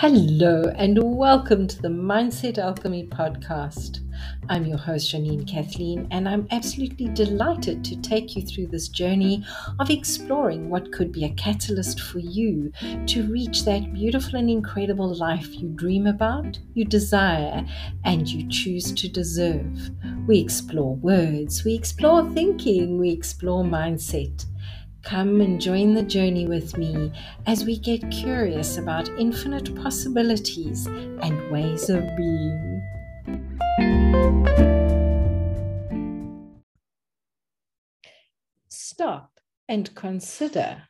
Hello, and welcome to the Mindset Alchemy podcast. I'm your host, Janine Kathleen, and I'm absolutely delighted to take you through this journey of exploring what could be a catalyst for you to reach that beautiful and incredible life you dream about, you desire, and you choose to deserve. We explore words, we explore thinking, we explore mindset. Come and join the journey with me as we get curious about infinite possibilities and ways of being. Stop and consider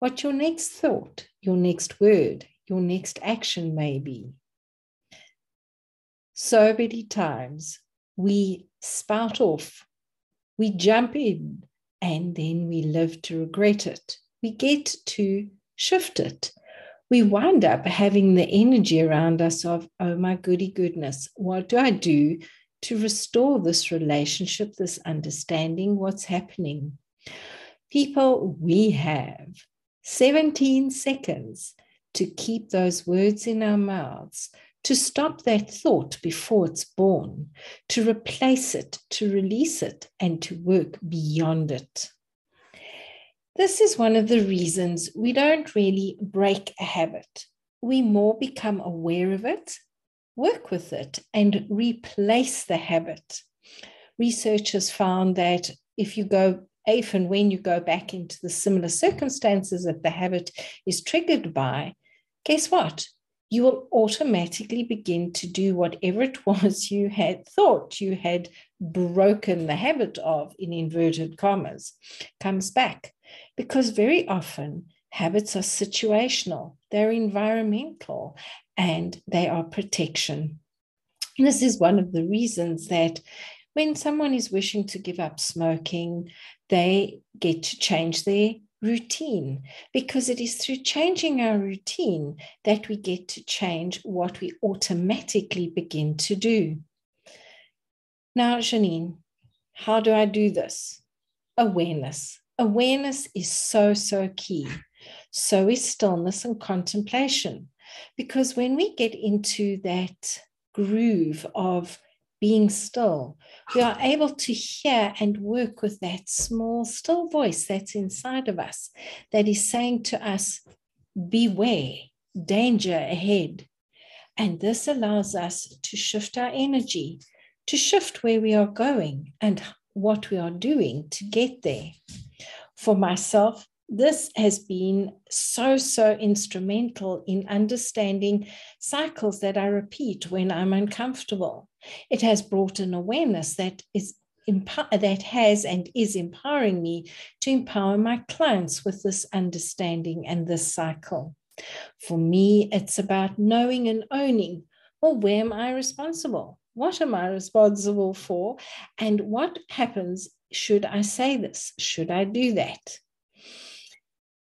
what your next thought, your next word, your next action may be. So many times we spout off, we jump in, and then we live to regret it. We get to shift it. We wind up having the energy around us of, oh my goody goodness, what do I do to restore this relationship, this understanding, what's happening? People, we have 17 seconds to keep those words in our mouths to stop that thought before it's born, to replace it, to release it, and to work beyond it. This is one of the reasons we don't really break a habit. We more become aware of it, work with it, and replace the habit. Researchers found that if you go if and when you go back into the similar circumstances that the habit is triggered by, guess what? You will automatically begin to do whatever it was you had thought you had broken the habit of, in inverted commas, comes back. Because very often habits are situational, they're environmental, and they are protection. And this is one of the reasons that when someone is wishing to give up smoking, they get to change their routine because it is through changing our routine that we get to change what we automatically begin to do. Now, Janine, how do I do this? Awareness. Awareness is so, so key. So is stillness and contemplation. Because when we get into that groove of being still, we are able to hear and work with that small, still voice that's inside of us that is saying to us, Beware, danger ahead. And this allows us to shift our energy, to shift where we are going and what we are doing to get there. For myself, this has been so, so instrumental in understanding cycles that I repeat when I'm uncomfortable. It has brought an awareness that is that has and is empowering me to empower my clients with this understanding and this cycle. For me, it's about knowing and owning well, where am I responsible? What am I responsible for? And what happens should I say this? Should I do that?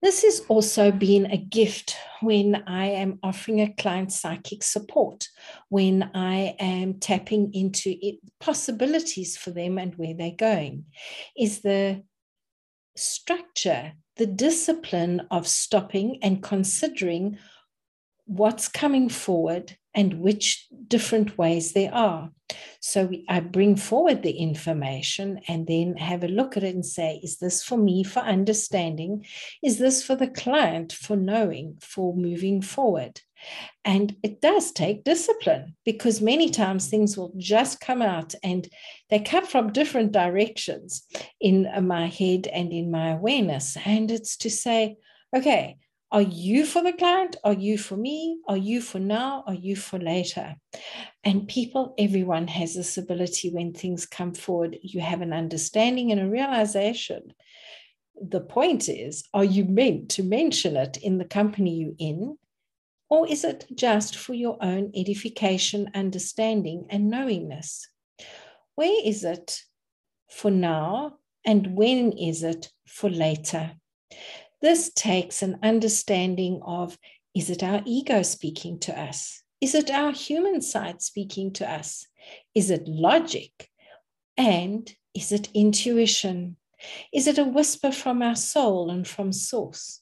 This has also been a gift when I am offering a client psychic support, when I am tapping into possibilities for them and where they're going, is the structure, the discipline of stopping and considering what's coming forward and which different ways there are. So we, I bring forward the information and then have a look at it and say, is this for me for understanding? Is this for the client for knowing, for moving forward? And it does take discipline because many times things will just come out and they come from different directions in my head and in my awareness. And it's to say, okay, are you for the client? Are you for me? Are you for now? Are you for later? And people, everyone has this ability when things come forward, you have an understanding and a realization. The point is, are you meant to mention it in the company you're in? Or is it just for your own edification, understanding, and knowingness? Where is it for now? And when is it for later? This takes an understanding of is it our ego speaking to us? Is it our human side speaking to us? Is it logic? And is it intuition? Is it a whisper from our soul and from source?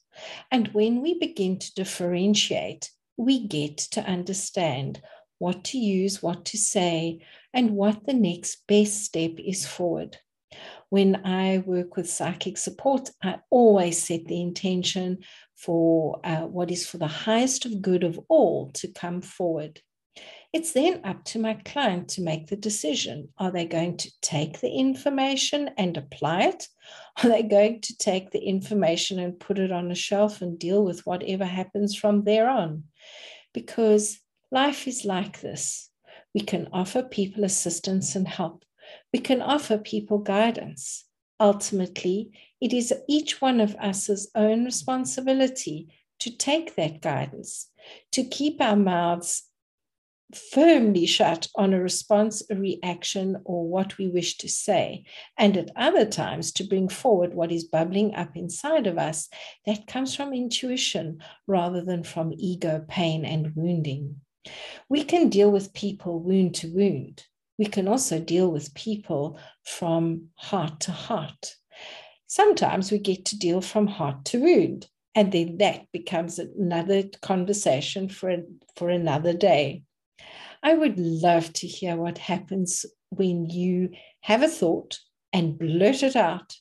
And when we begin to differentiate, we get to understand what to use, what to say, and what the next best step is forward. When I work with psychic support, I always set the intention for uh, what is for the highest of good of all to come forward. It's then up to my client to make the decision. Are they going to take the information and apply it? Are they going to take the information and put it on a shelf and deal with whatever happens from there on? Because life is like this. We can offer people assistance and help. We can offer people guidance. Ultimately, it is each one of us's own responsibility to take that guidance, to keep our mouths firmly shut on a response, a reaction, or what we wish to say, and at other times to bring forward what is bubbling up inside of us that comes from intuition rather than from ego, pain, and wounding. We can deal with people wound to wound. We can also deal with people from heart to heart. Sometimes we get to deal from heart to wound, and then that becomes another conversation for, for another day. I would love to hear what happens when you have a thought and blurt it out.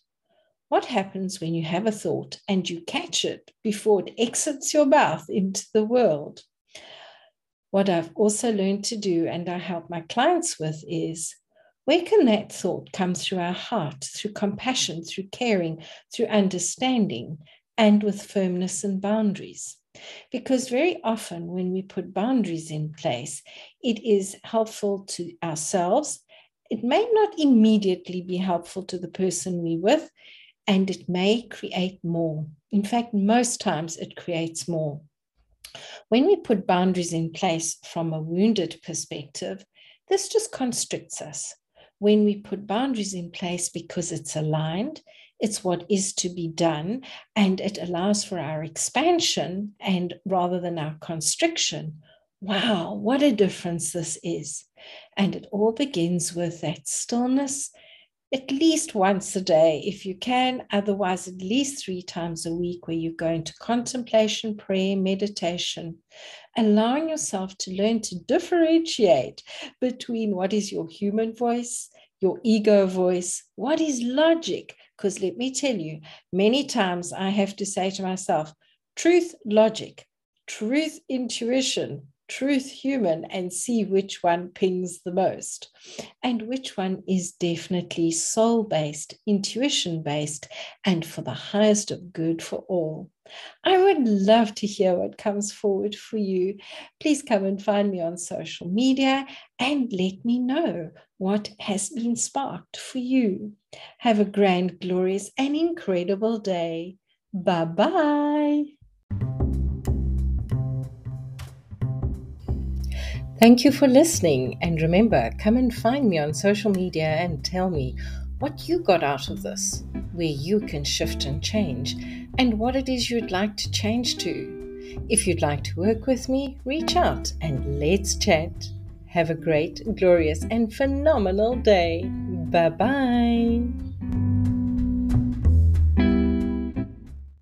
What happens when you have a thought and you catch it before it exits your mouth into the world? What I've also learned to do, and I help my clients with, is where can that thought come through our heart, through compassion, through caring, through understanding, and with firmness and boundaries? Because very often, when we put boundaries in place, it is helpful to ourselves. It may not immediately be helpful to the person we're with, and it may create more. In fact, most times it creates more. When we put boundaries in place from a wounded perspective, this just constricts us. When we put boundaries in place because it's aligned, it's what is to be done, and it allows for our expansion and rather than our constriction. Wow, what a difference this is. And it all begins with that stillness at least once a day if you can, otherwise, at least three times a week, where you go into contemplation, prayer, meditation, allowing yourself to learn to differentiate between what is your human voice, your ego voice, what is logic, because let me tell you, many times I have to say to myself, truth, logic, truth, intuition, truth, human, and see which one pings the most and which one is definitely soul based, intuition based, and for the highest of good for all. I would love to hear what comes forward for you. Please come and find me on social media and let me know what has been sparked for you. Have a grand, glorious, and incredible day. Bye bye. Thank you for listening. And remember, come and find me on social media and tell me what you got out of this, where you can shift and change, and what it is you'd like to change to. If you'd like to work with me, reach out and let's chat. Have a great, glorious, and phenomenal day. Bye bye.